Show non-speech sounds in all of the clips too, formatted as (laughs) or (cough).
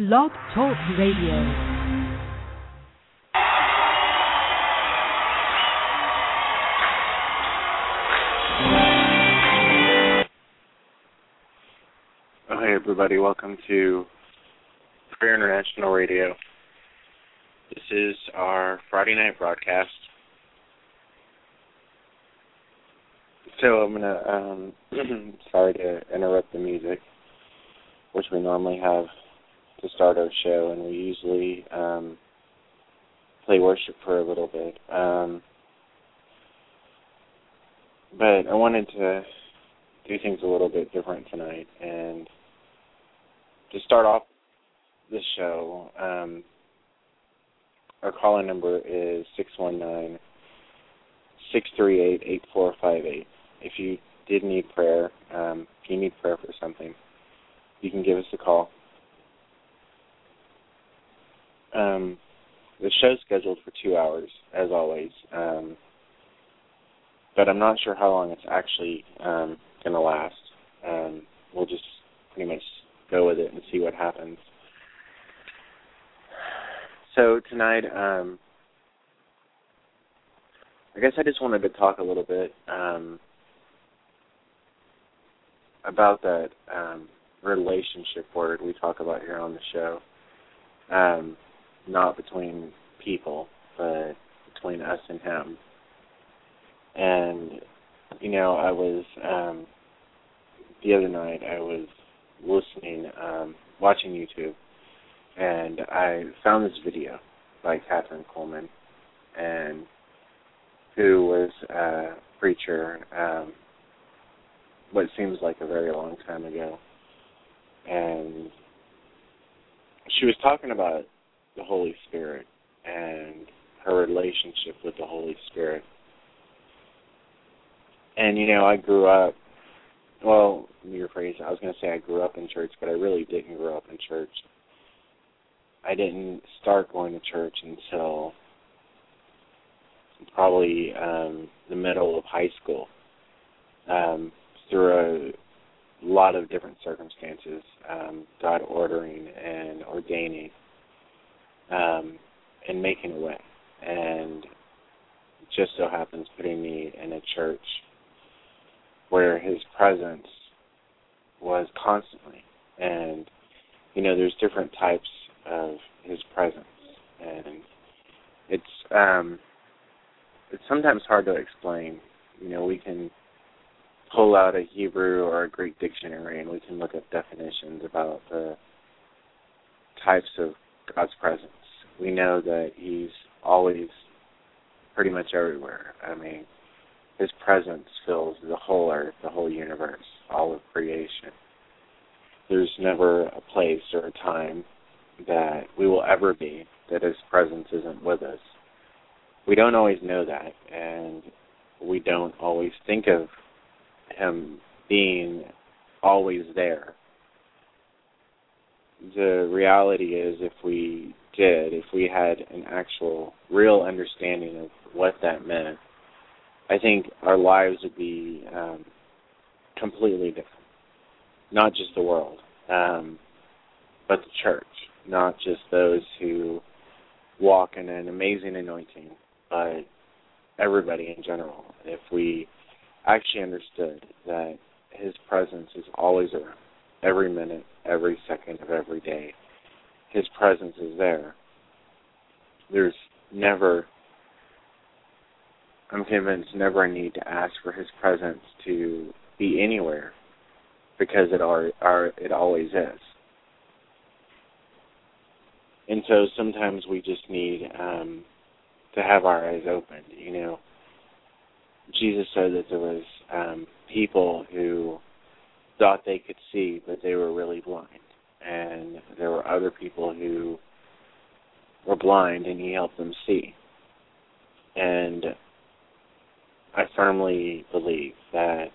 Blog Talk Radio. Oh, hey, everybody. Welcome to Prayer International Radio. This is our Friday night broadcast. So I'm going to, um, (clears throat) sorry to interrupt the music, which we normally have to start our show, and we usually um, play worship for a little bit. Um, but I wanted to do things a little bit different tonight, and to start off this show, um, our calling number is six one nine six three eight eight four five eight. If you did need prayer, um, if you need prayer for something, you can give us a call. Um, the show's scheduled for two hours, as always, um, but I'm not sure how long it's actually um, going to last. Um, we'll just pretty much go with it and see what happens. So tonight, um, I guess I just wanted to talk a little bit um, about that um, relationship word we talk about here on the show. Um, not between people, but between us and Him. And you know, I was um, the other night. I was listening, um, watching YouTube, and I found this video by Kathryn Kuhlman, and who was a preacher um, what seems like a very long time ago, and she was talking about the Holy Spirit and her relationship with the Holy Spirit. And you know, I grew up well, let me rephrase. I was going to say I grew up in church, but I really didn't grow up in church. I didn't start going to church until probably um, the middle of high school um, through a lot of different circumstances, um, God ordering and ordaining um, and making a way. And just so happens putting me in a church where his presence was constantly. And, you know, there's different types of his presence. And it's um it's sometimes hard to explain. You know, we can pull out a Hebrew or a Greek dictionary and we can look up definitions about the types of God's presence. We know that he's always pretty much everywhere. I mean, his presence fills the whole earth, the whole universe, all of creation. There's never a place or a time that we will ever be that His presence isn't with us. We don't always know that, and we don't always think of Him being always there. The reality is, if we did, if we had an actual, real understanding of what that meant, I think our lives would be um, completely different. Not just the world, um, but the church. Not just those who walk in an amazing anointing, but everybody in general. If we actually understood that His presence is always around, every minute, every second of every day, His presence is there. There's never I'm convinced never a need to ask for his presence to be anywhere because it are, are it always is. And so sometimes we just need um, to have our eyes opened. You know, Jesus said that there was um, people who thought they could see, but they were really blind, and there were other people who were blind, and He helped them see. And I firmly believe that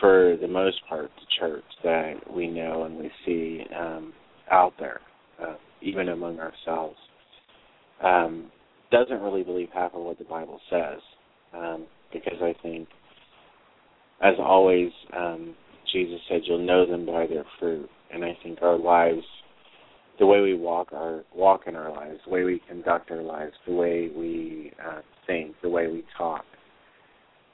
for the most part, the church that we know and we see um, out there, uh, even among ourselves, um, doesn't really believe half of what the Bible says. Um, because I think, as always, um, Jesus said, "You'll know them by their fruit," and I think our lives the way we walk our walk in our lives, the way we conduct our lives, the way we uh, think, the way we talk,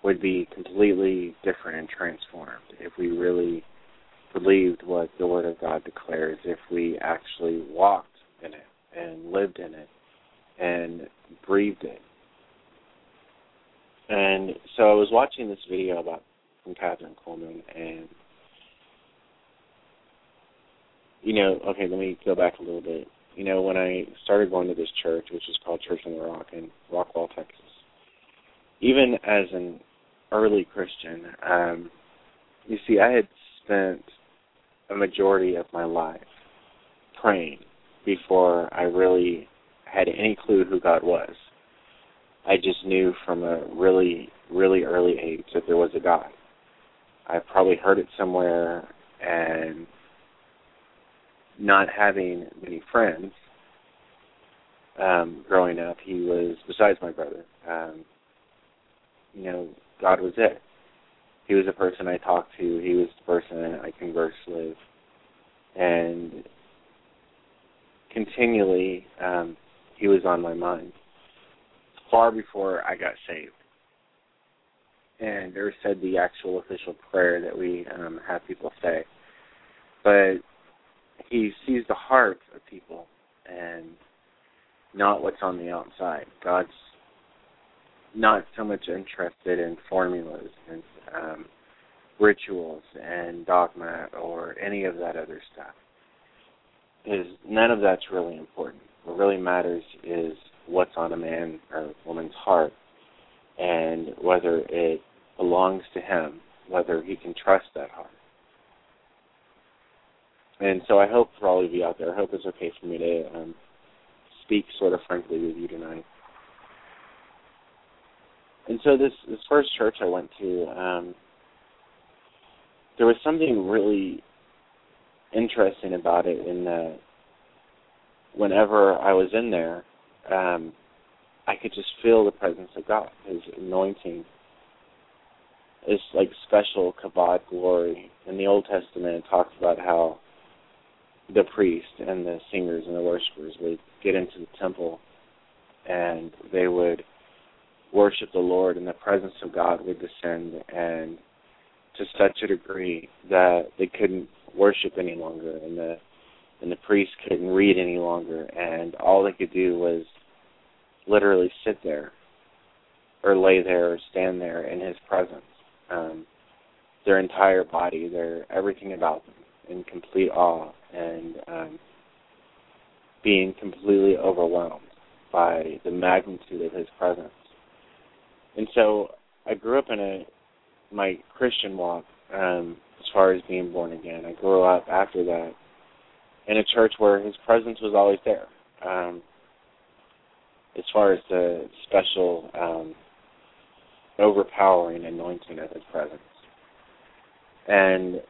would be completely different and transformed if we really believed what the Word of God declares, if we actually walked in it and lived in it and breathed it. And so I was watching this video about from Kathryn Kuhlman, and you know, okay, let me go back a little bit. You know, when I started going to this church, which is called Church on the Rock in Rockwall, Texas, even as an early Christian, um, you see, I had spent a majority of my life praying before I really had any clue who God was. I just knew from a really, really early age that there was a God. I probably heard it somewhere and not having many friends um, growing up, he was besides my brother. Um, you know, God was it. He was the person I talked to. He was the person I conversed with, and continually, um, he was on my mind. Far before I got saved, and there said the actual official prayer that we um, have people say, but he sees the heart of people and not what's on the outside. God's not so much interested in formulas and um, rituals and dogma or any of that other stuff. Is none of that's really important. What really matters is what's on a man or woman's heart and whether it belongs to him, whether he can trust that heart. And so I hope for all of you out there, I hope it's okay for me to um, speak sort of frankly with you tonight. And so this this first church I went to, um, there was something really interesting about it in that whenever I was in there, um, I could just feel the presence of God, His anointing, His like special kabod glory. In the Old Testament, it talks about how the priest and the singers and the worshipers would get into the temple and they would worship the Lord and the presence of God would descend and to such a degree that they couldn't worship any longer and the and the priest couldn't read any longer and all they could do was literally sit there or lay there or stand there in his presence. Um, their entire body, their everything about them in complete awe and um, being completely overwhelmed by the magnitude of his presence. And so I grew up in a my Christian walk um, as far as being born again. I grew up after that in a church where his presence was always there. Um, as far as the special um, overpowering anointing of his presence. And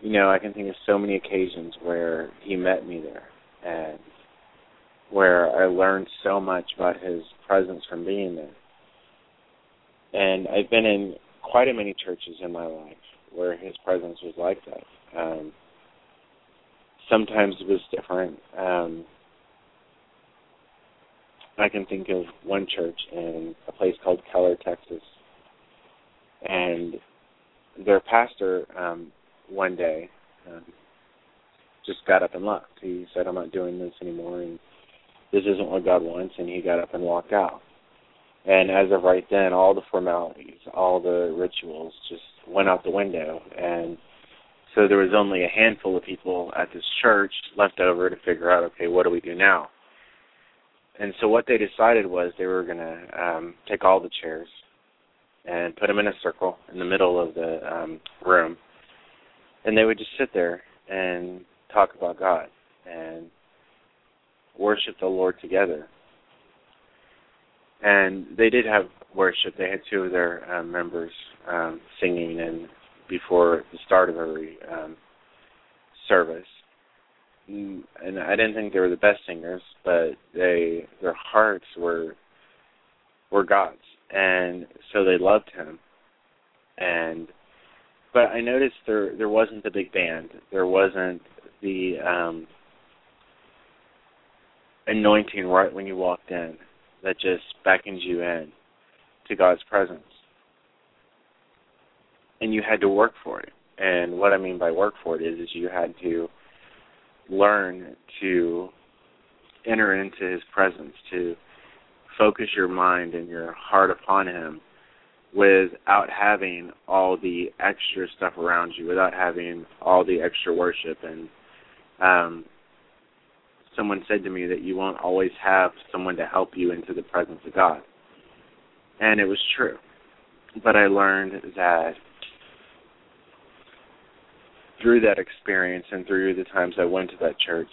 you know, I can think of so many occasions where he met me there and where I learned so much about his presence from being there. And I've been in quite a many churches in my life where his presence was like that. Um, sometimes it was different. Um, I can think of one church in a place called Keller, Texas, and their pastor um, one day um, just got up and left. He said, "I'm not doing this anymore, and this isn't what God wants." And he got up and walked out. And as of right then, all the formalities, all the rituals, just went out the window. And so there was only a handful of people at this church left over to figure out, okay, what do we do now? And so what they decided was they were going to um, take all the chairs and put them in a circle in the middle of the um, room and they would just sit there and talk about God and worship the Lord together. And they did have worship. They had two of their um, members um, singing, and before the start of every um, service. Mm, and I didn't think they were the best singers, but they their hearts were were God's, and so they loved Him. And but I noticed there there wasn't the big band. There wasn't the um anointing right when you walked in that just beckons you in to God's presence. And you had to work for it. And what I mean by work for it is, is you had to learn to enter into His presence, to focus your mind and your heart upon Him without having all the extra stuff around you, without having all the extra worship. And um, someone said to me that you won't always have someone to help you into the presence of God. And it was true. But I learned that through that experience and through the times I went to that church,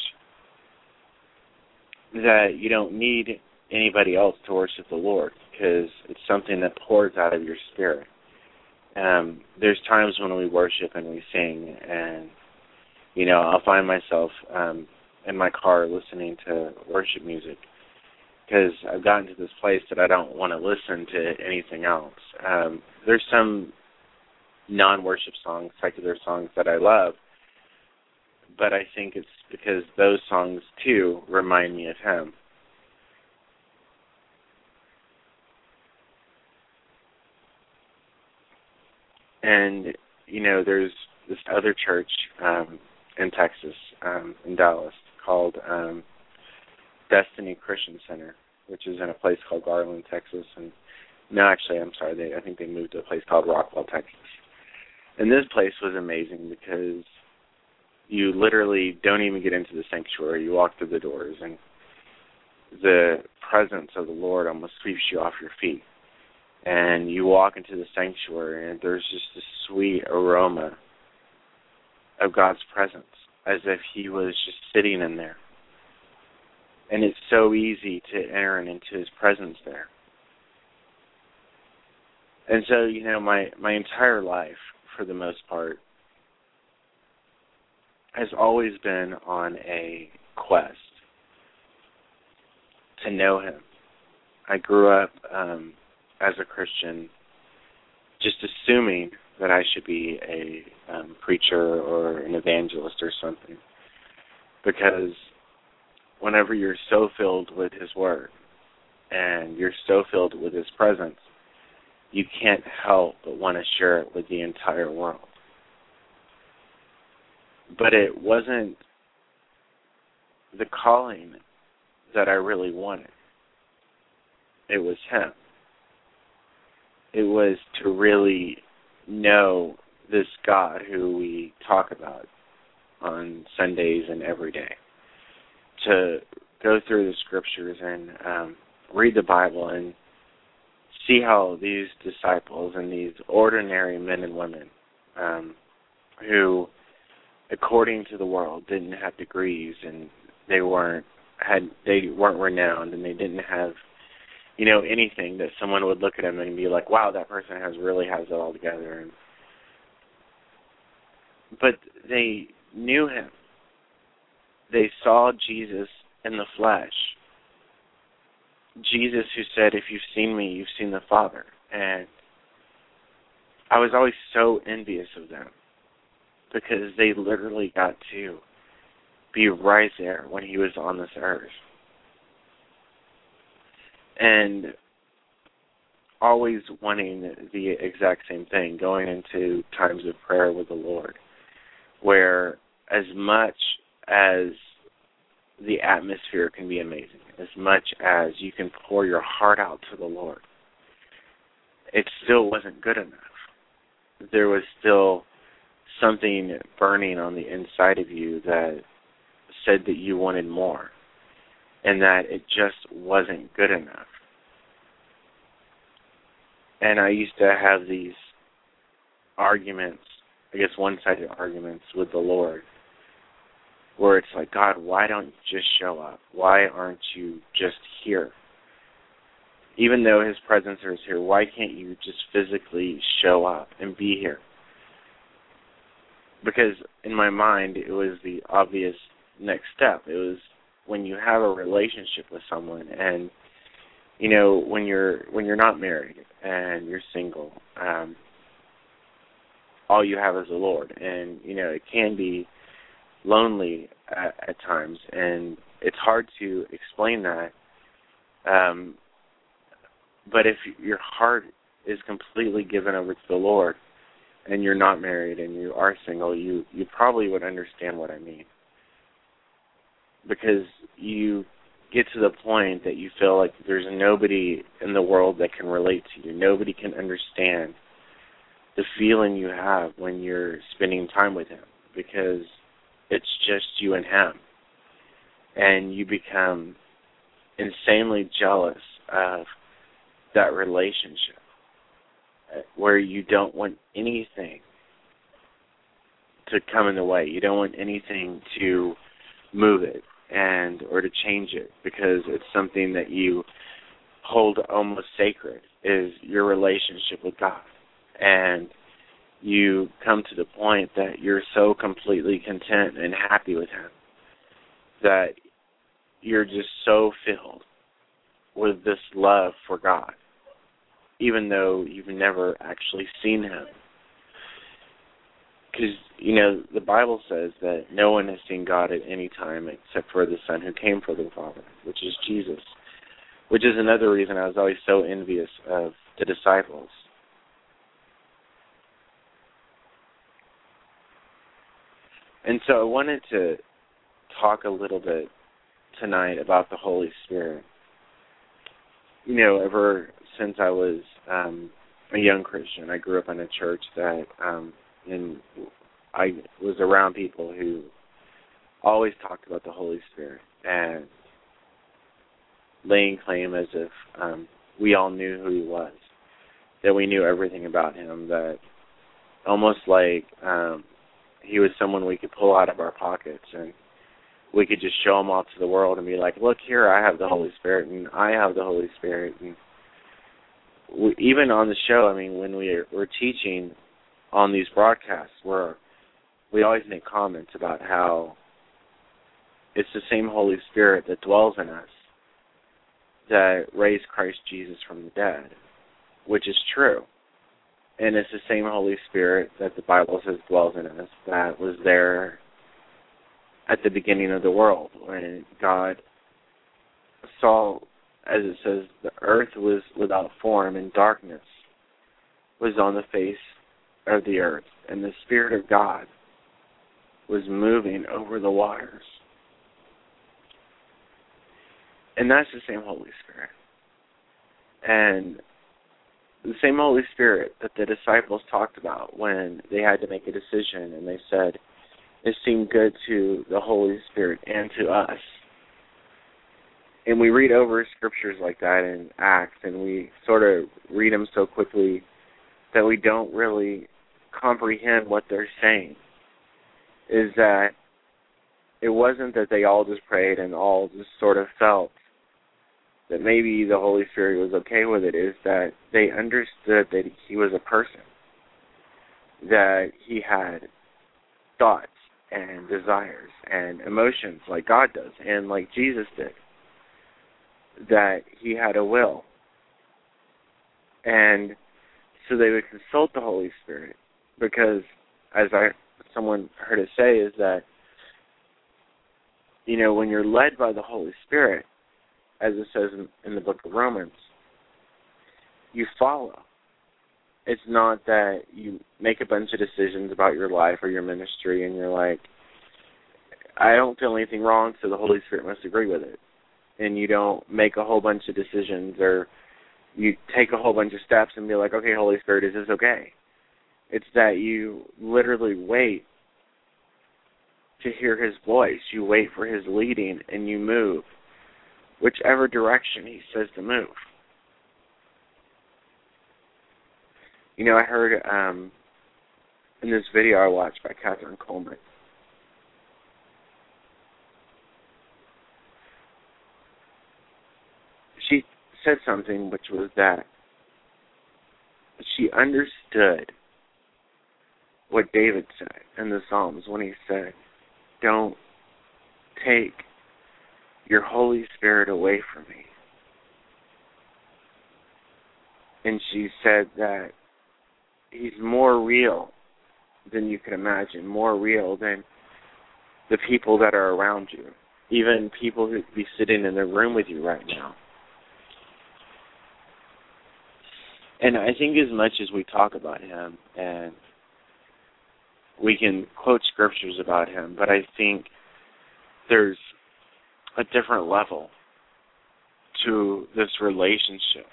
that you don't need anybody else to worship the Lord because it's something that pours out of your spirit. Um, there's times when we worship and we sing, and you know I'll find myself um, in my car listening to worship music because I've gotten to this place that I don't want to listen to anything else. Um, there's some non-worship songs, secular songs that I love, but I think it's because those songs too remind me of Him. And you know, there's this other church um, in Texas, um, in Dallas, called um, Destiny Christian Center, which is in a place called Garland, Texas. And no, actually, I'm sorry. They I think they moved to a place called Rockwall, Texas. And this place was amazing because you literally don't even get into the sanctuary. You walk through the doors, and the presence of the Lord almost sweeps you off your feet. And you walk into the sanctuary, and there's just this sweet aroma of God's presence as if he was just sitting in there. And it's so easy to enter into his presence there. And so, you know, my my entire life for the most part has always been on a quest to know him. I grew up um as a Christian just assuming that I should be a um, preacher or an evangelist or something. Because whenever you're so filled with His Word and you're so filled with His presence, you can't help but want to share it with the entire world. But it wasn't the calling that I really wanted. It was Him. It was to really know this God who we talk about on Sundays and every day. To go through the scriptures and um, read the Bible and see how these disciples and these ordinary men and women um, who, according to the world, didn't have degrees and they weren't had they weren't renowned and they didn't have you know anything that someone would look at him and be like, "Wow, that person has really has it all together." And but they knew him. They saw Jesus in the flesh. Jesus who said, "If you've seen me, you've seen the Father." And I was always so envious of them because they literally got to be right there when he was on this earth and always wanting the exact same thing, going into times of prayer with the Lord, where as much as the atmosphere can be amazing, as much as you can pour your heart out to the Lord, it still wasn't good enough. There was still something burning on the inside of you that said that you wanted more and that it just wasn't good enough. And I used to have these arguments, I guess one sided arguments with the Lord, where it's like, God, why don't you just show up? Why aren't you just here? Even though His presence is here, why can't you just physically show up and be here? Because in my mind, it was the obvious next step. It was when you have a relationship with someone and you know when you're when you're not married and you're single um all you have is the lord and you know it can be lonely at, at times, and it's hard to explain that. Um, but if your heart is completely given over to the Lord, and you're not married and you are single, you you probably would understand what I mean. Because you get to the point that you feel like there's nobody in the world that can relate to you. Nobody can understand the feeling you have when you're spending time with him because it's just you and him. And you become insanely jealous of that relationship where you don't want anything to come in the way. You don't want anything to move it and or to change it because it's something that you hold almost sacred is your relationship with God. And you come to the point that you're so completely content and happy with him that you're just so filled with this love for God even though you've never actually seen him. Because, you know, the Bible says that no one has seen God at any time except for the Son who came for the Father, which is Jesus. Which is another reason I was always so envious of the disciples. And so I wanted to talk a little bit tonight about the Holy Spirit. You know, ever since I was um a young Christian. I grew up in a church that um and I was around people who always talked about the Holy Spirit and laying claim as if um we all knew who he was. That we knew everything about him, that almost like um he was someone we could pull out of our pockets and we could just show him off to the world and be like, "Look here, I have the Holy Spirit, and I have the Holy Spirit." And we, even on the show, I mean, when we we're teaching on these broadcasts, where we always make comments about how it's the same Holy Spirit that dwells in us that raised Christ Jesus from the dead, which is true. And it's the same Holy Spirit that the Bible says dwells in us that was there at the beginning of the world when God saw as it says, the earth was without form and darkness was on the face of the earth, and the Spirit of God was moving over the waters. And that's the same Holy Spirit. And the same Holy Spirit that the disciples talked about when they had to make a decision and they said, it seemed good to the Holy Spirit and to us and we read over scriptures like that in Acts, and we sort of read them so quickly that we don't really comprehend what they're saying. Is that it wasn't that they all just prayed and all just sort of felt that maybe the Holy Spirit was okay with it, is that they understood that he was a person, that he had thoughts and desires and emotions like God does and like Jesus did that he had a will. And so they would consult the Holy Spirit because as I someone heard it say is that you know when you're led by the Holy Spirit as it says in, in the book of Romans you follow it's not that you make a bunch of decisions about your life or your ministry and you're like I don't feel anything wrong so the Holy Spirit must agree with it and you don't make a whole bunch of decisions or you take a whole bunch of steps and be like, okay, Holy Spirit, is this okay? It's that you literally wait to hear his voice. You wait for his leading and you move whichever direction he says to move. You know, I heard um in this video I watched by Kathryn Kuhlman said something which was that she understood what David said in the Psalms when he said, Don't take your Holy Spirit away from me. And she said that he's more real than you can imagine, more real than the people that are around you, even people who be sitting in the room with you right now. And I think as much as we talk about him and we can quote scriptures about him, but I think there's a different level to this relationship.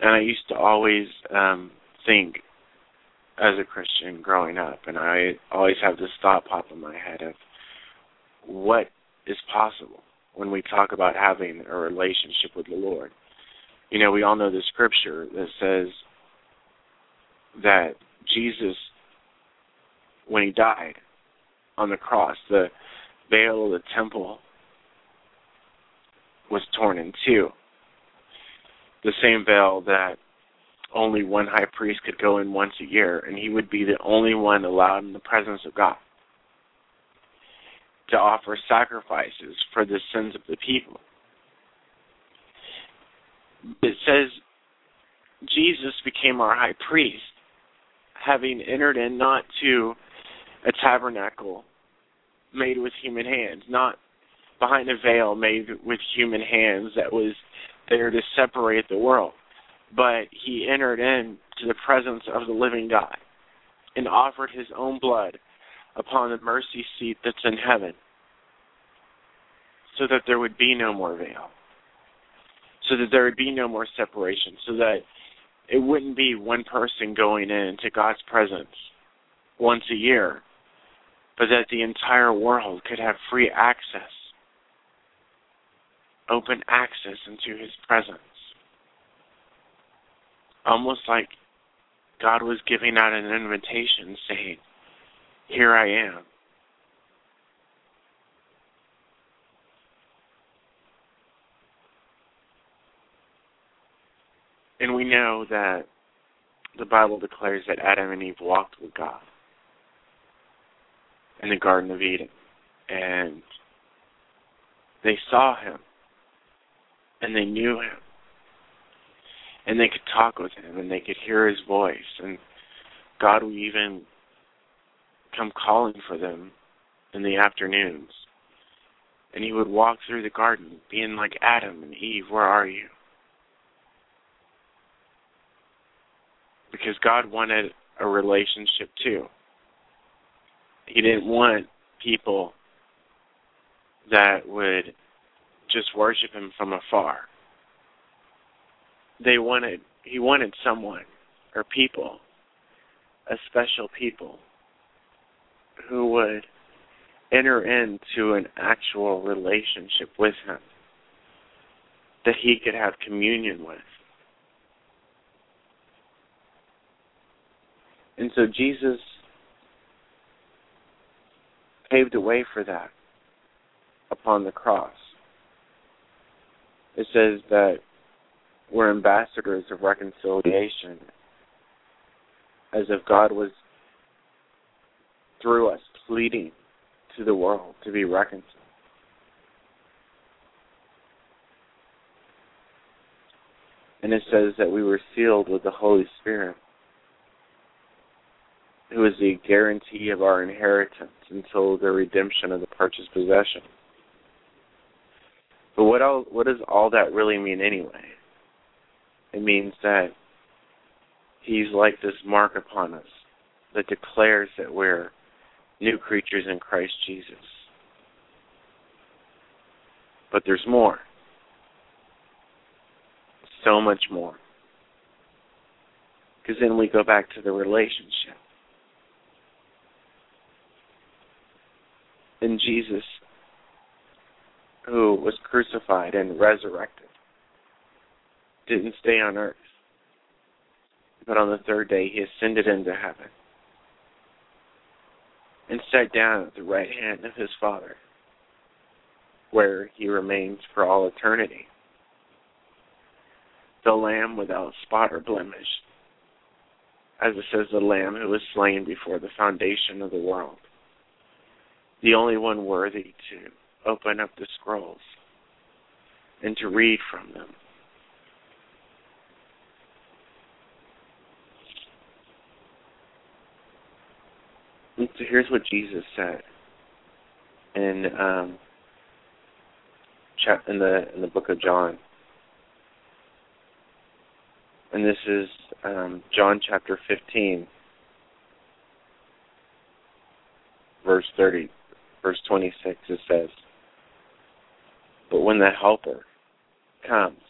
And I used to always um think as a Christian growing up and I always have this thought pop in my head of what is possible when we talk about having a relationship with the Lord. You know, we all know the scripture that says that Jesus when he died on the cross, the veil of the temple was torn in two. The same veil that only one high priest could go in once a year, and he would be the only one allowed in the presence of God to offer sacrifices for the sins of the people. It says Jesus became our high priest, having entered in not to a tabernacle made with human hands, not behind a veil made with human hands that was there to separate the world. But he entered into the presence of the living God and offered his own blood upon the mercy seat that's in heaven so that there would be no more veil, so that there would be no more separation, so that it wouldn't be one person going into God's presence once a year, but that the entire world could have free access, open access into his presence. Almost like God was giving out an invitation saying, Here I am. And we know that the Bible declares that Adam and Eve walked with God in the Garden of Eden. And they saw him. And they knew him. And they could talk with him and they could hear his voice. And God would even come calling for them in the afternoons. And he would walk through the garden, being like Adam and Eve, where are you? Because God wanted a relationship too. He didn't want people that would just worship him from afar. They wanted he wanted someone or people, a special people who would enter into an actual relationship with him that he could have communion with. And so Jesus paved a way for that upon the cross. It says that we're ambassadors of reconciliation, as if God was through us pleading to the world to be reconciled. And it says that we were sealed with the Holy Spirit who is the guarantee of our inheritance until the redemption of the purchased possession. But what all, what does all that really mean anyway? It means that he's like this mark upon us that declares that we're new creatures in Christ Jesus. But there's more. So much more. Because then we go back to the relationship. In Jesus, who was crucified and resurrected, didn't stay on earth, but on the third day he ascended into heaven and sat down at the right hand of his Father, where he remains for all eternity. The Lamb without spot or blemish, as it says, the Lamb who was slain before the foundation of the world the only one worthy to open up the scrolls and to read from them. And so here's what Jesus said in um, in the in the book of John, and this is um, John chapter fifteen, verse thirty, verse twenty six. It says, "But when the Helper comes,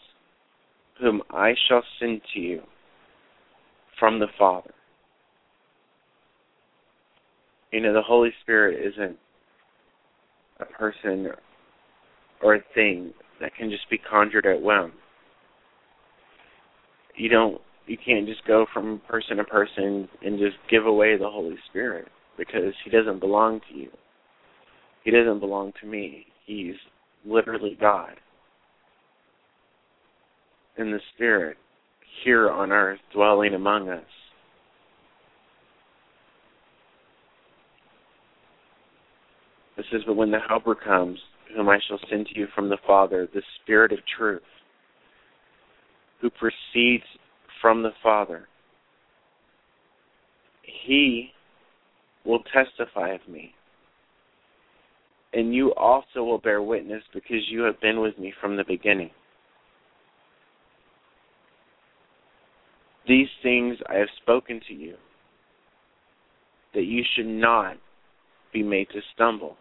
whom I shall send to you from the Father." You know, the Holy Spirit isn't a person or a thing that can just be conjured at whim. You don't you can't just go from person to person and just give away the Holy Spirit because he doesn't belong to you. He doesn't belong to me. He's literally God. In the Spirit, here on earth, dwelling among us. It says, But when the Helper comes, whom I shall send to you from the Father, the Spirit of truth, who proceeds from the Father. He will testify of me. And you also will bear witness because you have been with me from the beginning. These things I have spoken to you, that you should not be made to stumble.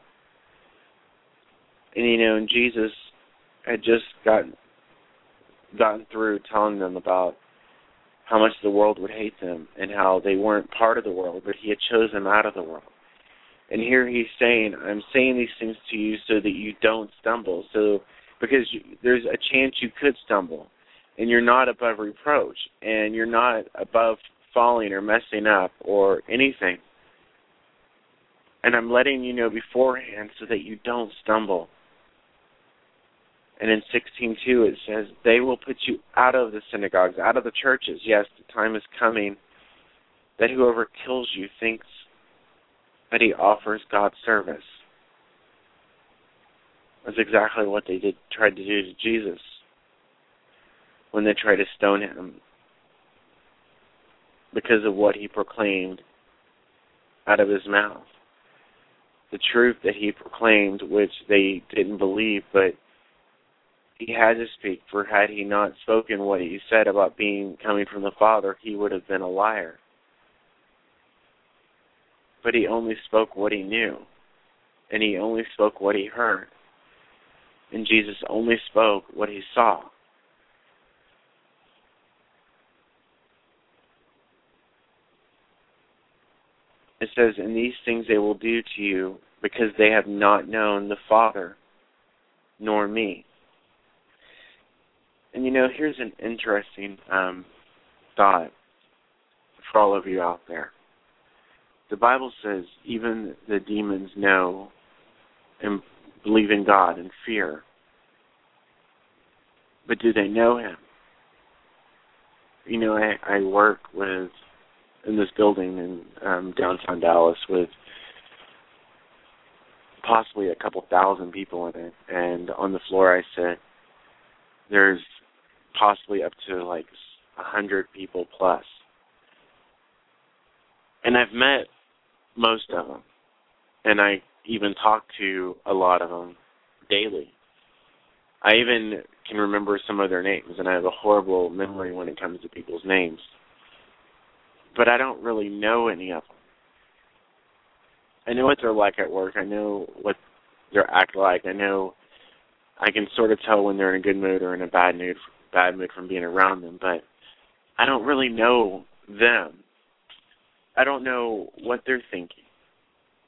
And you know, and Jesus had just gotten gotten through telling them about how much the world would hate them and how they weren't part of the world, but he had chosen them out of the world. And here he's saying, I'm saying these things to you so that you don't stumble. So, because you, there's a chance you could stumble, and you're not above reproach, and you're not above falling or messing up or anything. And I'm letting you know beforehand so that you don't stumble. And in 16:2 it says, "They will put you out of the synagogues, out of the churches. Yes, the time is coming that whoever kills you thinks that he offers God service." That's exactly what they did tried to do to Jesus when they tried to stone him because of what he proclaimed out of his mouth. The truth that he proclaimed, which they didn't believe, but he had to speak, for had he not spoken what he said about being coming from the Father, he would have been a liar. But he only spoke what he knew, and he only spoke what he heard. And Jesus only spoke what he saw. It says, And these things they will do to you because they have not known the Father nor me. And you know, here's an interesting um, thought for all of you out there. The Bible says even the demons know and believe in God and fear. But do they know Him? You know, I, I work with in this building in um, downtown Dallas with possibly a couple thousand people in it, and on the floor I sit. There's possibly up to like a hundred people. And I've met most of them, and I even talk to a lot of them daily. I even can remember some of their names, and I have a horrible memory when it comes to people's names. But I don't really know any of them. I know what they're like at work. I know what they're act like. I know I can sort of tell when they're in a good mood or in a bad mood bad mood from being around them, but I don't really know them. I don't know what they're thinking.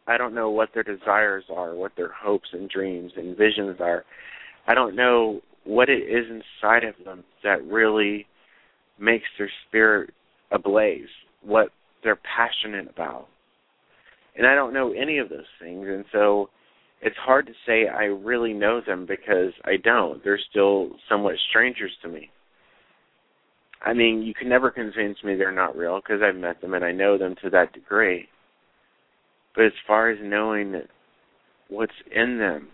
I don't know what their desires are, what their hopes and dreams and visions are. I don't know what it is inside of them that really makes their spirit ablaze, what they're passionate about. And I don't know any of those things. And so it's hard to say I really know them because I don't. They're still somewhat strangers to me. I mean, you can never convince me they're not real because I've met them and I know them to that degree. But as far as knowing what's in them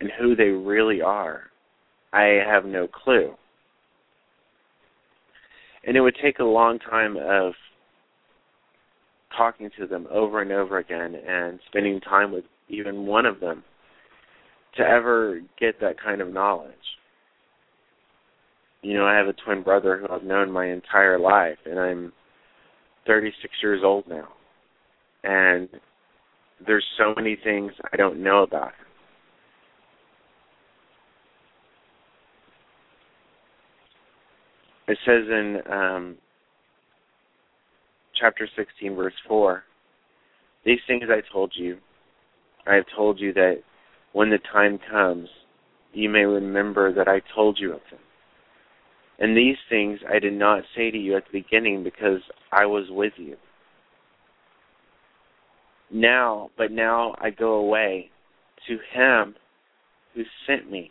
and who they really are, I have no clue. And it would take a long time of talking to them over and over again and spending time with even one of them to ever get that kind of knowledge. You know, I have a twin brother who I've known my entire life, and I'm 36 years old now. And there's so many things I don't know about him. It says in um, chapter 16, verse 4 These things I told you, I have told you that when the time comes, you may remember that I told you of them. And these things I did not say to you at the beginning because I was with you. Now, but now I go away to him who sent me.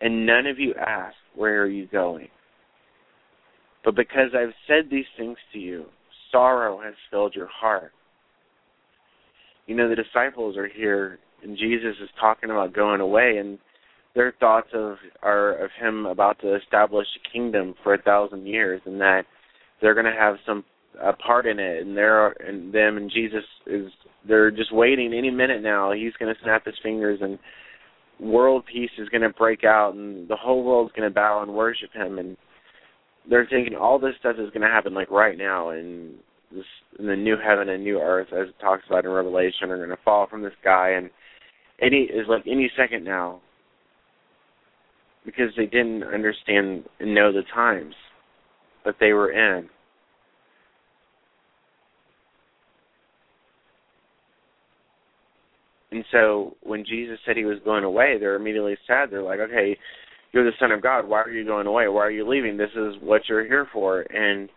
And none of you ask, Where are you going? But because I've said these things to you, sorrow has filled your heart. You know, the disciples are here, and Jesus is talking about going away, and their thoughts of are of him about to establish a kingdom for a thousand years, and that they're going to have some a part in it, and they're and them and Jesus is they're just waiting any minute now. He's going to snap his fingers, and world peace is going to break out, and the whole world's going to bow and worship him, and they're thinking all this stuff is going to happen like right now, and this in the new heaven and new earth, as it talks about in Revelation, are going to fall from the sky, and any is like any second now because they didn't understand and know the times that they were in. And so when Jesus said he was going away, they're immediately sad. They're like, okay, you're the Son of God. Why are you going away? Why are you leaving? This is what you're here for. And,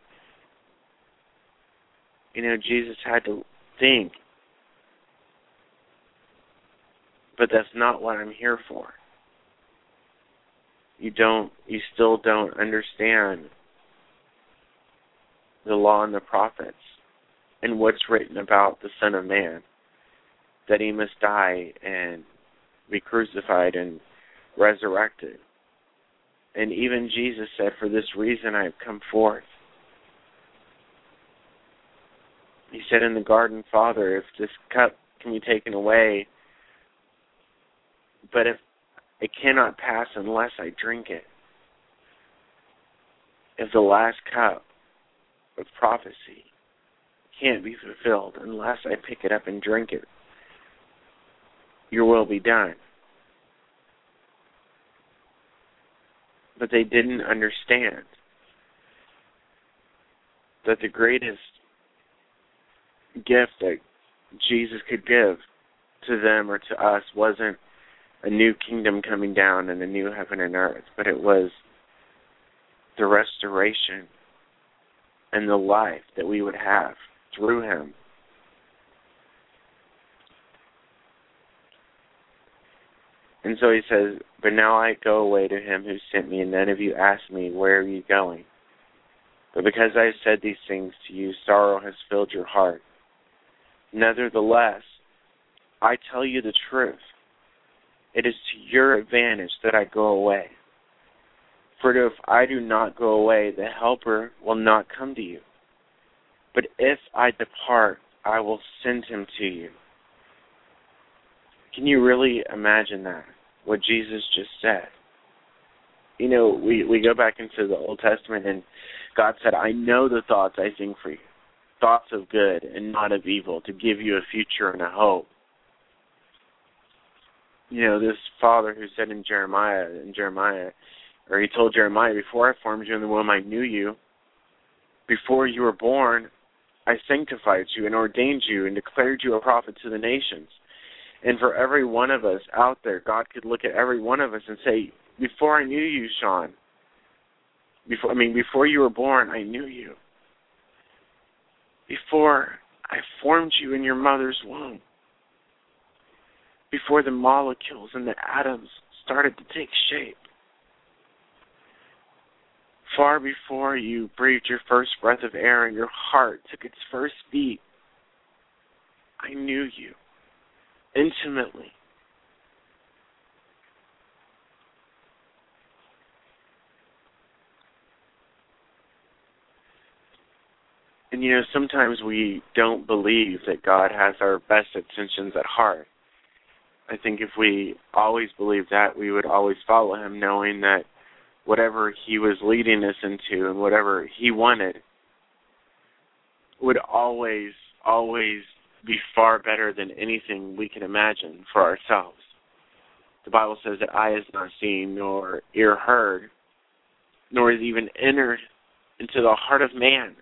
you know, Jesus had to think, but that's not what I'm here for you don't you still don't understand the law and the prophets and what's written about the Son of Man. That he must die and be crucified and resurrected. And even Jesus said, For this reason I have come forth. He said in the garden, Father, if this cup can be taken away, but if it cannot pass unless I drink it. If the last cup of prophecy can't be fulfilled unless I pick it up and drink it, your will be done. But they didn't understand that the greatest gift that Jesus could give to them or to us wasn't a new kingdom coming down and a new heaven and earth, but it was the restoration and the life that we would have through him. And so he says, But now I go away to him who sent me, and none of you ask me, Where are you going? But because I have said these things to you, sorrow has filled your heart. Nevertheless, I tell you the truth. It is to your advantage that I go away. For if I do not go away, the Helper will not come to you. But if I depart, I will send him to you. Can you really imagine that? What Jesus just said? You know, we, we go back into the Old Testament and God said, I know the thoughts I think for you. Thoughts of good and not of evil, to give you a future and a hope you know, this father who said in Jeremiah, in Jeremiah, or he told Jeremiah, before I formed you in the womb, I knew you. Before you were born, I sanctified you and ordained you and declared you a prophet to the nations. And for every one of us out there, God could look at every one of us and say, before I knew you, Shaun, before I mean, before you were born, I knew you. Before I formed you in your mother's womb, before the molecules and the atoms started to take shape. Far before you breathed your first breath of air and your heart took its first beat, I knew you intimately. And you know, sometimes we don't believe that God has our best intentions at heart I think if we always believed that, we would always follow him, knowing that whatever he was leading us into and whatever he wanted would always, always be far better than anything we can imagine for ourselves. The Bible says that eye has not seen, nor ear heard, nor has even entered into the heart of man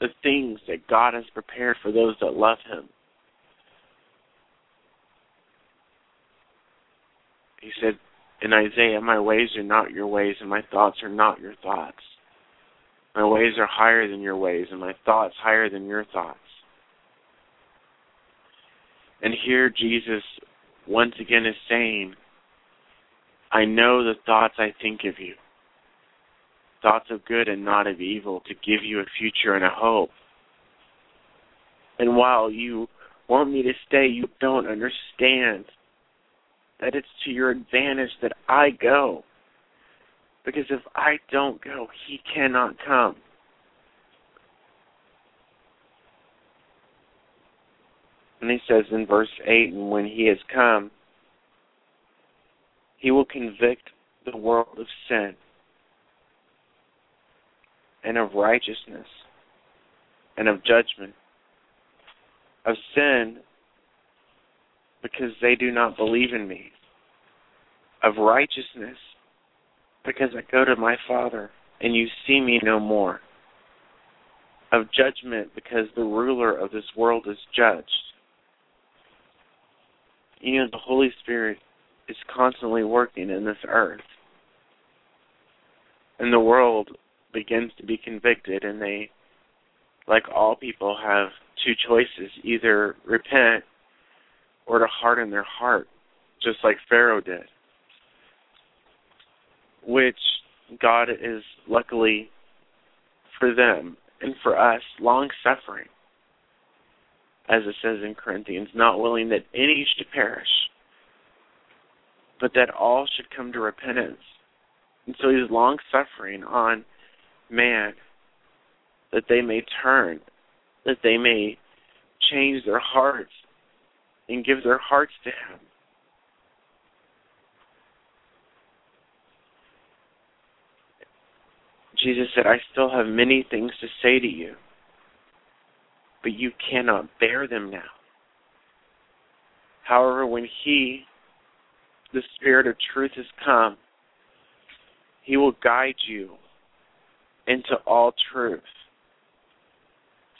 the things that God has prepared for those that love him. He said in Isaiah, My ways are not your ways, and my thoughts are not your thoughts. My ways are higher than your ways, and my thoughts higher than your thoughts. And here Jesus once again is saying, I know the thoughts I think of you. Thoughts of good and not of evil, to give you a future and a hope. And while you want me to stay, you don't understand that it's to your advantage that I go. Because if I don't go, he cannot come. And he says in verse 8, and when he has come, he will convict the world of sin and of righteousness and of judgment. Of sin because they do not believe in me, of righteousness, because I go to my Father and you see me no more, of judgment, because the ruler of this world is judged. You know, the Holy Spirit is constantly working in this earth. And the world begins to be convicted, and they, like all people, have two choices either repent or to harden their heart, just like Pharaoh did. Which God is luckily for them and for us long suffering, as it says in Corinthians, not willing that any should perish, but that all should come to repentance. And so he's long suffering on man that they may turn, that they may change their hearts and give their hearts to Him. Jesus said, I still have many things to say to you, but you cannot bear them now. However, when He, the Spirit of truth, has come, He will guide you into all truth.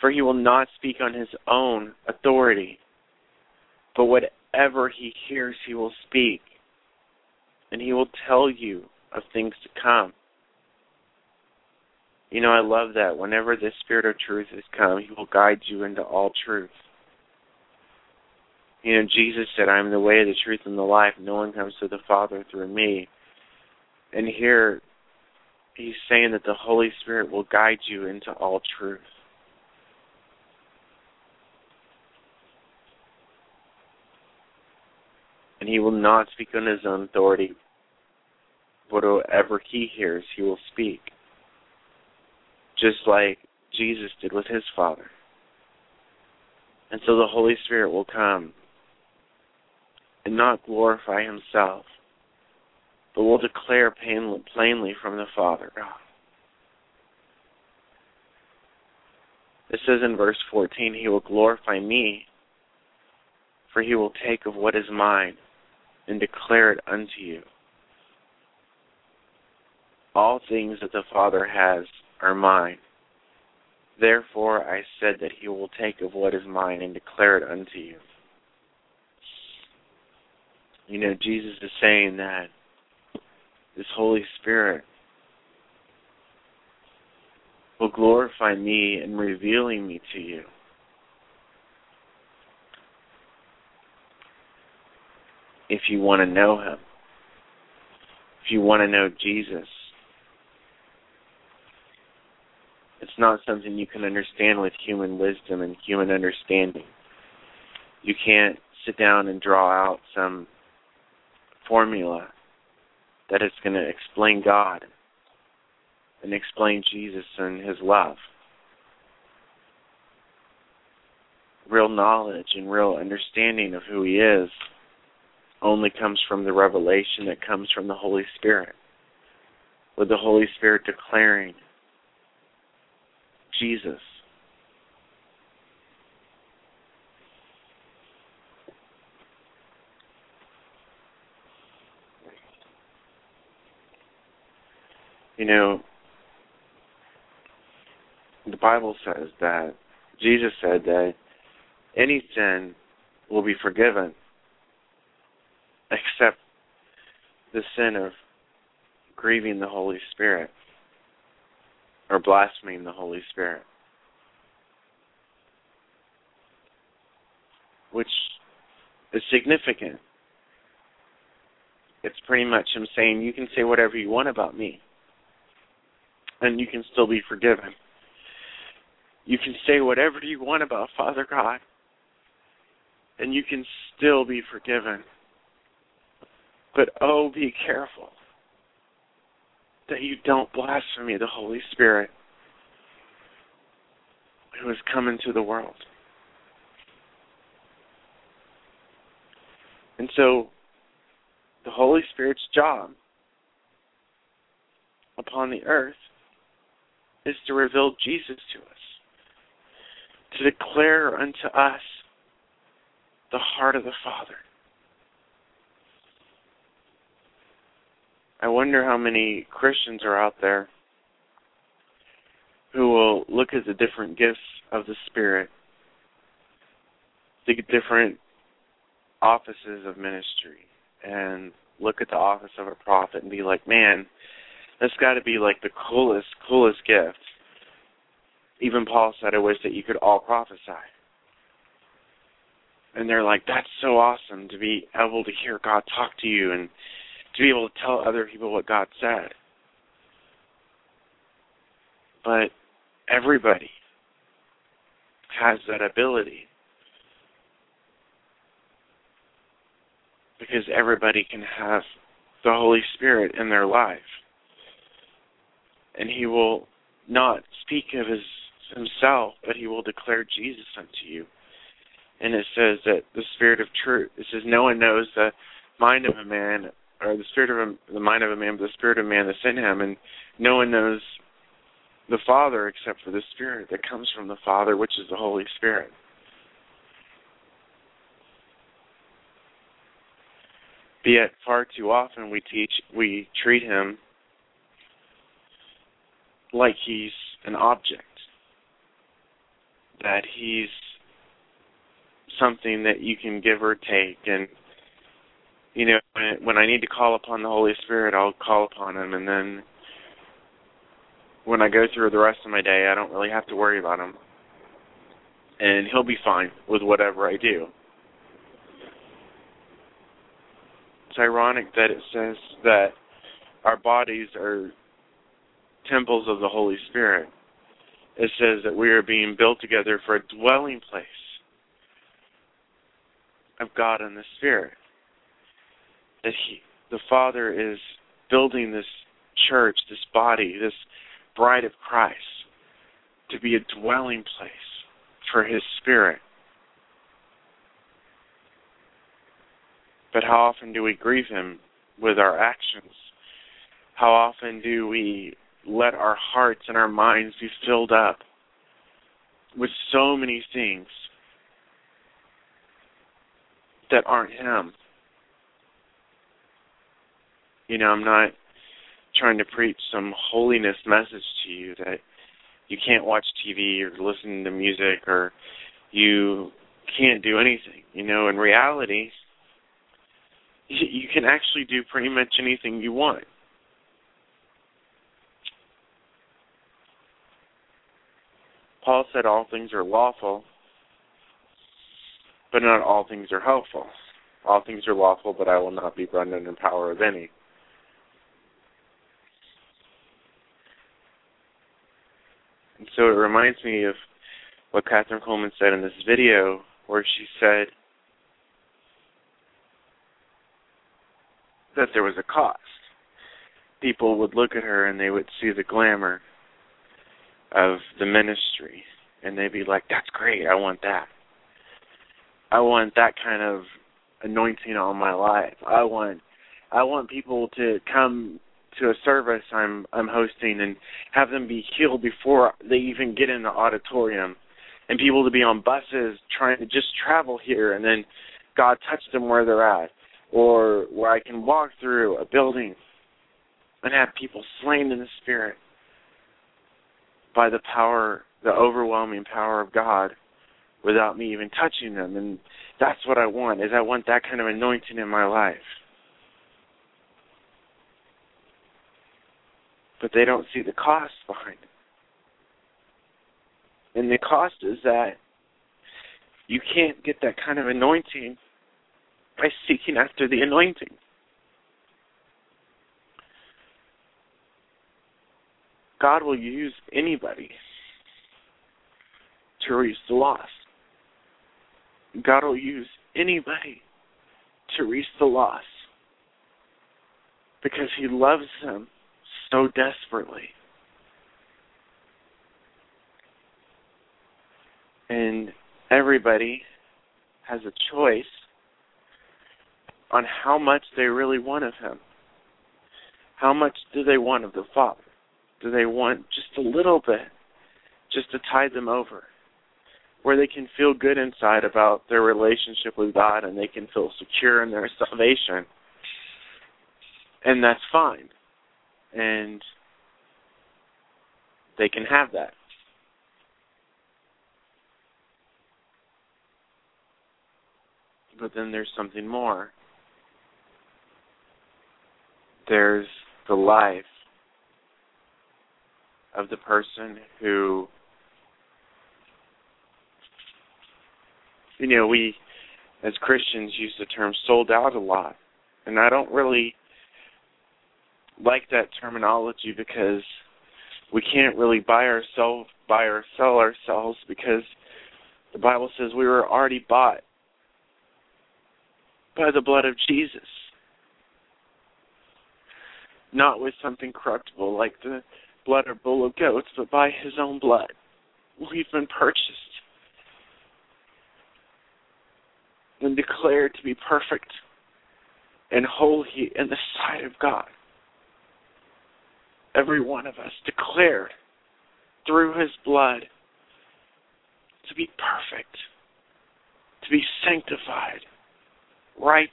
For He will not speak on His own authority but whatever he hears, he will speak, and he will tell you of things to come. You know, I love that. Whenever the Spirit of truth has come, he will guide you into all truth. You know, Jesus said, I am the way, the truth, and the life. No one comes to the Father through me. And here, he's saying that the Holy Spirit will guide you into all truth. And he will not speak on his own authority. Whatever he hears, he will speak. Just like Jesus did with his Father. And so the Holy Spirit will come and not glorify himself, but will declare plainly from the Father God. It says in verse 14, He will glorify me, for He will take of what is mine and declare it unto you. All things that the Father has are mine. Therefore I said that he will take of what is mine and declare it unto you. You know, Jesus is saying that this Holy Spirit will glorify me in revealing me to you. If you want to know Him, if you want to know Jesus. It's not something you can understand with human wisdom and human understanding. You can't sit down and draw out some formula that is going to explain God and explain Jesus and His love. Real knowledge and real understanding of who He is only comes from the revelation that comes from the Holy Spirit. With the Holy Spirit declaring Jesus. You know, the Bible says that Jesus said that any sin will be forgiven except the sin of grieving the Holy Spirit or blaspheming the Holy Spirit. Which is significant. It's pretty much him saying, You can say whatever you want about me, and you can still be forgiven. You can say whatever you want about Father God, and you can still be forgiven. But oh, be careful that you don't blaspheme the Holy Spirit who has come into the world. And so, the Holy Spirit's job upon the earth is to reveal Jesus to us to declare unto us the heart of the Father. I wonder how many Christians are out there who will look at the different gifts of the Spirit, the different offices of ministry, and look at the office of a prophet and be like, man, that's got to be like the coolest, coolest gift even Paul said, I wish that you could all prophesy. And they're like, that's so awesome to be able to hear God talk to you and to be able to tell other people what God said. But everybody has that ability. Because everybody can have the Holy Spirit in their life. And He will not speak of His himself, but he will declare Jesus unto you. And it says that the spirit of truth. It says no one knows the mind of a man, or the spirit of a, the mind of a man, but the spirit of man that's in him, and no one knows the Father except for the Spirit that comes from the Father, which is the Holy Spirit. Yet, far too often we teach, we treat him like he's an object that he's something that you can give or take and you know when I need to call upon the Holy Spirit I'll call upon him. And then when I go through the rest of my day I don't really have to worry about him. And he'll be fine with whatever I do. It's ironic that it says that our bodies are temples of the Holy Spirit. It says that we are being built together for a dwelling place of God and the Spirit. That He, the Father, is building this church, this body, this bride of Christ, to be a dwelling place for His Spirit. But how often do we grieve Him with our actions? How often do we let our hearts and our minds be filled up with so many things that aren't Him. You know, I'm not trying to preach some holiness message to you that you can't watch TV or listen to music or you can't do anything. You know, in reality, you can actually do pretty much anything you want. Paul said all things are lawful, but not all things are helpful. All things are lawful, but I will not be brought under power of any. And so it reminds me of what Kathryn Kuhlman said in this video, where she said that there was a cost. People would look at her and they would see the glamour of the ministry and they'd be like, That's great, I want that. I want that kind of anointing on my life. I want I want people to come to a service I'm I'm hosting and have them be healed before they even get in the auditorium. And people to be on buses trying to just travel here and then God touch them where they're at. Or where I can walk through a building and have people slain in the spirit by the power the overwhelming power of God without me even touching them. And that's what I want is I want that kind of anointing in my life but they don't see the cost behind it. And the cost is that you can't get that kind of anointing by (laughs) seeking after the anointing. God will use anybody to reach the lost. God will use anybody to reach the lost because He loves them so desperately. And everybody has a choice on how much they really want of him. How much do they want of the Father? Do they want just a little bit, just to tide them over, where they can feel good inside about their relationship with God and they can feel secure in their salvation? And that's fine and they can have that. But then there's something more. There's the life of the person who you know, we as Christians use the term sold out a lot. And I don't really like that terminology because we can't really buy ourselves buy or sell ourselves because the Bible says we were already bought by the blood of Jesus. Not with something corruptible like the blood of bull of goats, but by his own blood. We've been purchased and declared to be perfect and holy in the sight of God every one of us declared through his blood to be perfect, to be sanctified, righteous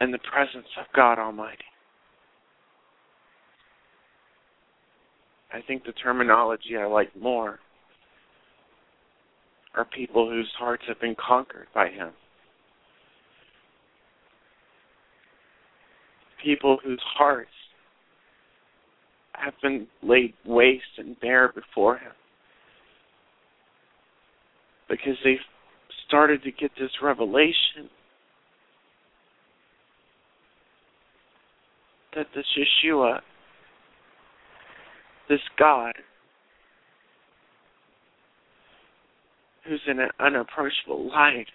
in the presence of God Almighty. I think the terminology I like more are people whose hearts have been conquered by Him. People whose hearts have been laid waste and bare before Him. Because they've started to get this revelation that this Yeshua, this God, who's in an unapproachable light,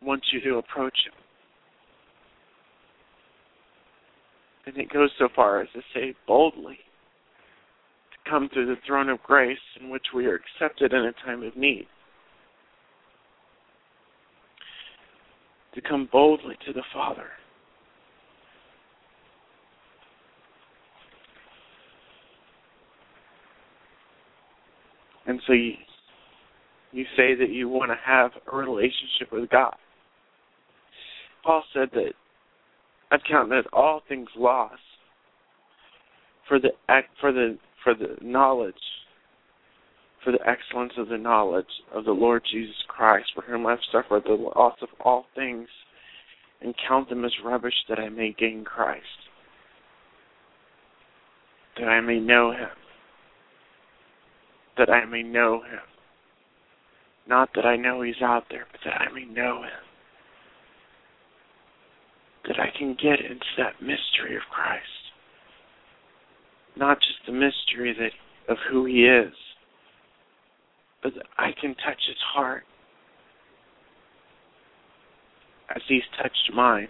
wants you to approach Him. And it goes so far as to say boldly to come through the throne of grace in which we are accepted in a time of need. To come boldly to the Father. And so you, you say that you want to have a relationship with God. Paul said that I've counted all things lost for the for the for the knowledge for the excellence of the knowledge of the Lord Jesus Christ, for whom I've suffered the loss of all things, and count them as rubbish that I may gain Christ, that I may know him, that I may know him. Not that I know he's out there, but that I may know him that I can get into that mystery of Christ. Not just the mystery that of who he is, but that I can touch his heart as he's touched mine.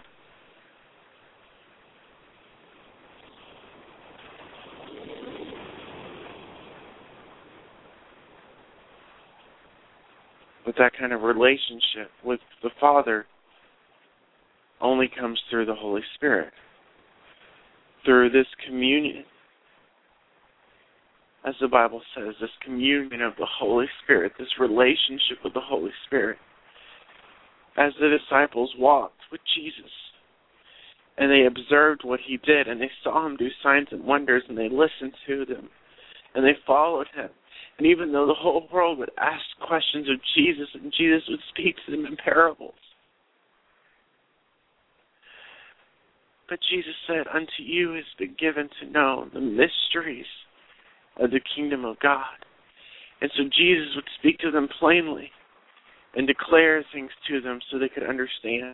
With that kind of relationship with the Father only comes through the Holy Spirit. Through this communion. As the Bible says, this communion of the Holy Spirit, this relationship with the Holy Spirit. As the disciples walked with Jesus and they observed what he did and they saw him do signs and wonders and they listened to them and they followed him. And even though the whole world would ask questions of Jesus and Jesus would speak to them in parables, But Jesus said, Unto you has been given to know the mysteries of the kingdom of God. And so Jesus would speak to them plainly and declare things to them so they could understand.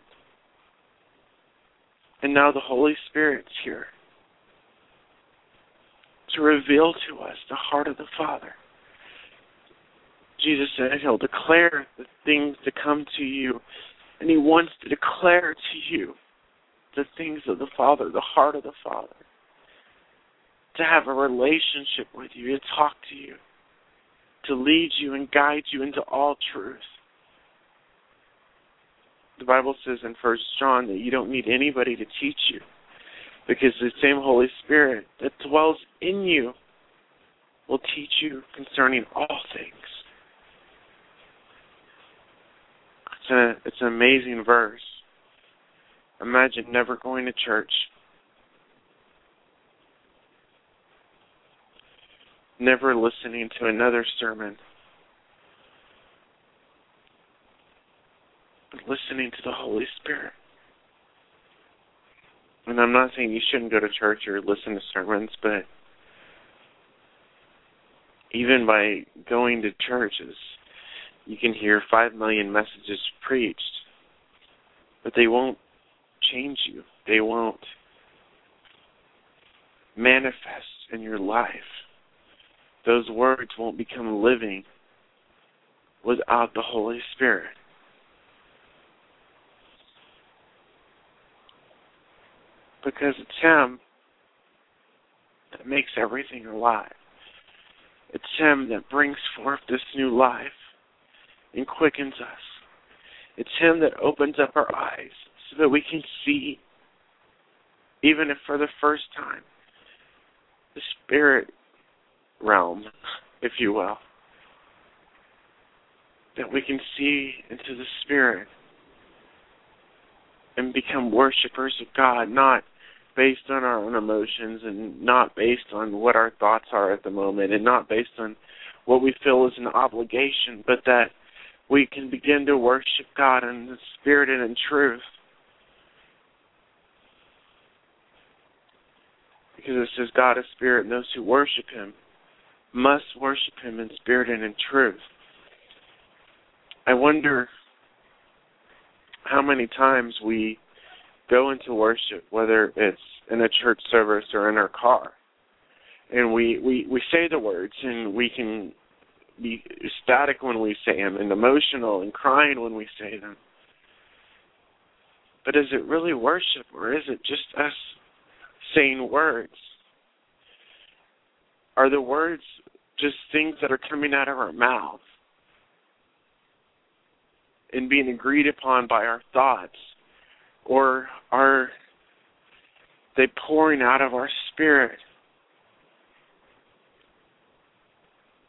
And now the Holy Spirit's here to reveal to us the heart of the Father. Jesus said he'll declare the things to come to you, and he wants to declare to you the things of the Father, the heart of the Father. To have a relationship with you, to talk to you, to lead you and guide you into all truth. The Bible says in First John that you don't need anybody to teach you because the same Holy Spirit that dwells in you will teach you concerning all things. It's, a, it's an amazing verse. Imagine never going to church. Never listening to another sermon. But listening to the Holy Spirit. And I'm not saying you shouldn't go to church or listen to sermons, but even by going to churches, you can hear five million messages preached, but they won't change you. They won't manifest in your life. Those words won't become living without the Holy Spirit. Because it's Him that makes everything alive. It's Him that brings forth this new life and quickens us. It's Him that opens up our eyes so that we can see, even if for the first time, the spirit realm, if you will. That we can see into the spirit and become worshippers of God, not based on our own emotions and not based on what our thoughts are at the moment and not based on what we feel is an obligation, but that we can begin to worship God in the spirit and in truth. Because it says God is spirit, and those who worship him must worship him in spirit and in truth. I wonder how many times we go into worship, whether it's in a church service or in our car, and we, we, we say the words and we can be ecstatic when we say them and emotional and crying when we say them. But is it really worship or is it just us saying words? Are the words just things that are coming out of our mouth and being agreed upon by our thoughts? Or are they pouring out of our spirit?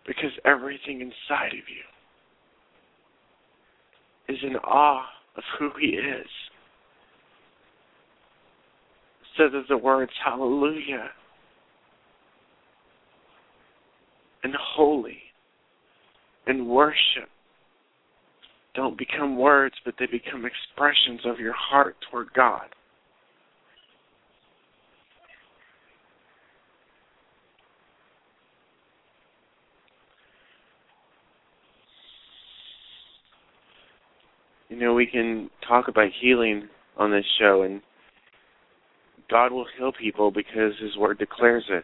Because everything inside of you is in awe of who He is says as the words hallelujah. And holy. And worship. Don't become words, but they become expressions of your heart toward God. You know, we can talk about healing on this show, and God will heal people because His Word declares it.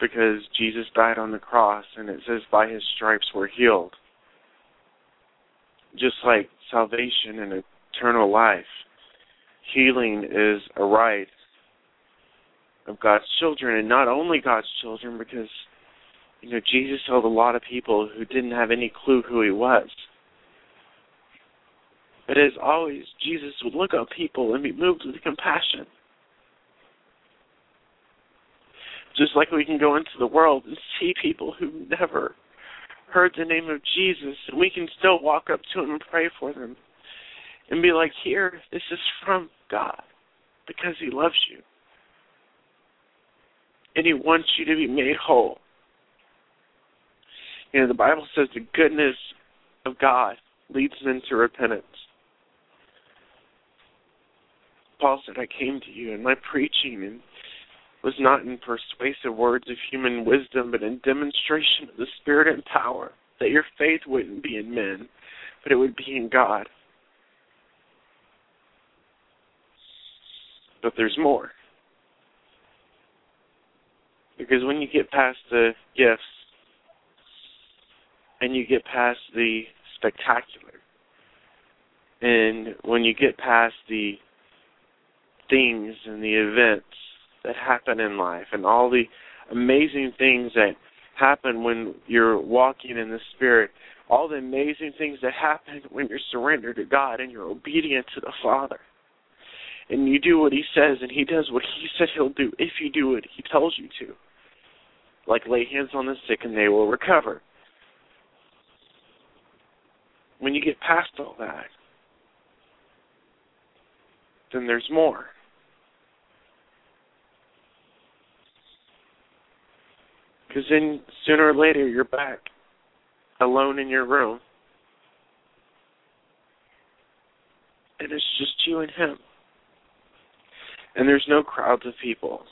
Because Jesus died on the cross, and it says, by His stripes we're healed. Just like salvation and eternal life, healing is a right of God's children, and not only God's children, because you know Jesus healed a lot of people who didn't have any clue who He was, But as always, Jesus would look at people and be moved with compassion. Just like we can go into the world and see people who never heard the name of Jesus, and we can still walk up to them and pray for them and be like, Here, this is from God because He loves you. And He wants you to be made whole. You know, the Bible says the goodness of God leads men to repentance. Paul said, I came to you, and my preaching and was not in persuasive words of human wisdom, but in demonstration of the Spirit and power, that your faith wouldn't be in men, but it would be in God. But there's more. Because when you get past the gifts and you get past the spectacular, and when you get past the things and the events that happen in life and all the amazing things that happen when you're walking in the Spirit, all the amazing things that happen when you're surrendered to God and you're obedient to the Father. And you do what He says, and He does what He said He'll do if you do what He tells you to. Like lay hands on the sick and they will recover. When you get past all that, then there's more. Because then sooner or later you're back alone in your room. And it's just you and him. And there's no crowds of people.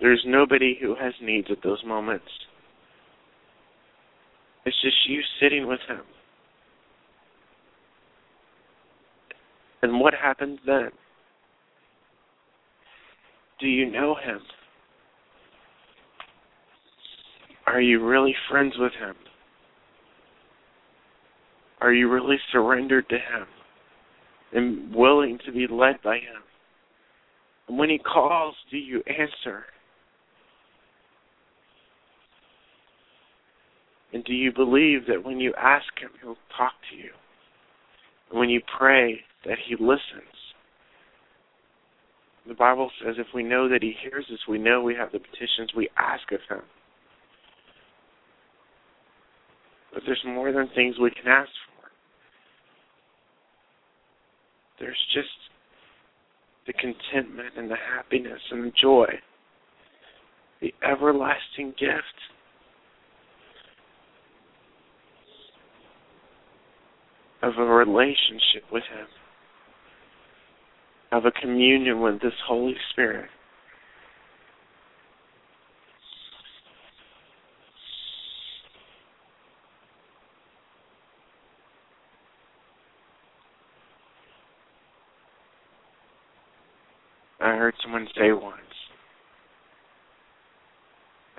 There's nobody who has needs at those moments. It's just you sitting with him. And what happens then? Do you know him? Are you really friends with him? Are you really surrendered to him and willing to be led by him? And when he calls, do you answer? And do you believe that when you ask him, he'll talk to you? And when you pray, that he listens? The Bible says if we know that He hears us, we know we have the petitions we ask of Him. But there's more than things we can ask for. There's just the contentment and the happiness and the joy, the everlasting gift. Of a relationship with Him have a communion with this Holy Spirit. I heard someone say once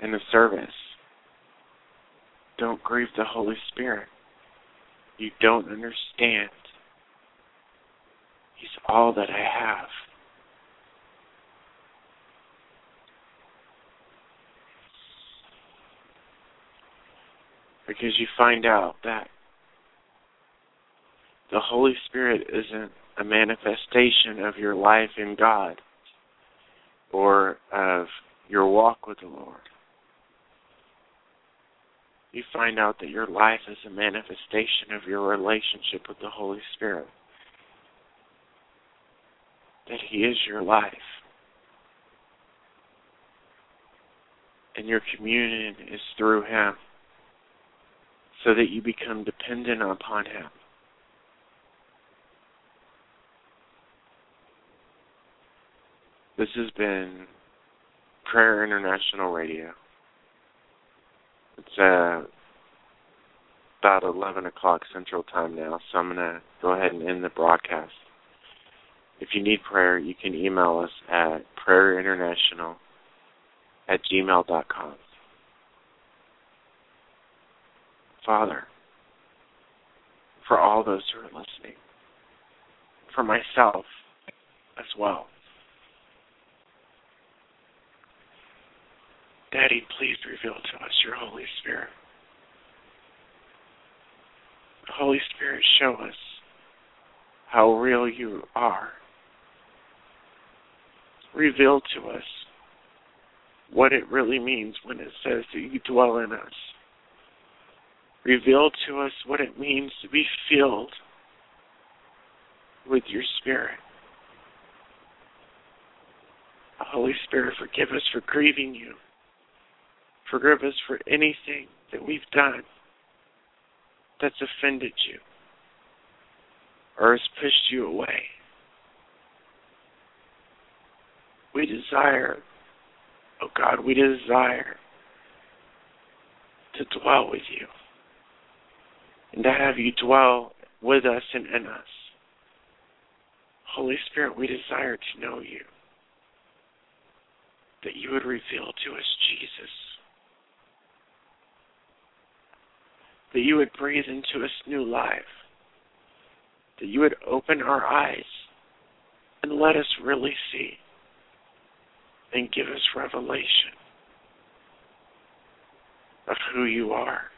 in a service, don't grieve the Holy Spirit. You don't understand He's all that I have. Because you find out that the Holy Spirit isn't a manifestation of your life in God or of your walk with the Lord. You find out that your life is a manifestation of your relationship with the Holy Spirit that He is your life. And your communion is through Him so that you become dependent upon Him. This has been Prayer International Radio. It's uh, about 11 o'clock Central Time now, so I'm going to go ahead and end the broadcast. If you need prayer, you can email us at prayerinternational at gmail.com. Father, for all those who are listening, for myself as well. Daddy, please reveal to us your Holy Spirit. Holy Spirit, show us how real you are. Reveal to us what it really means when it says that you dwell in us. Reveal to us what it means to be filled with your Spirit. Holy Spirit, forgive us for grieving you. Forgive us for anything that we've done that's offended you or has pushed you away. We desire, oh God, we desire to dwell with you and to have you dwell with us and in us. Holy Spirit, we desire to know you, that you would reveal to us Jesus, that you would breathe into us new life, that you would open our eyes and let us really see and give us revelation of who you are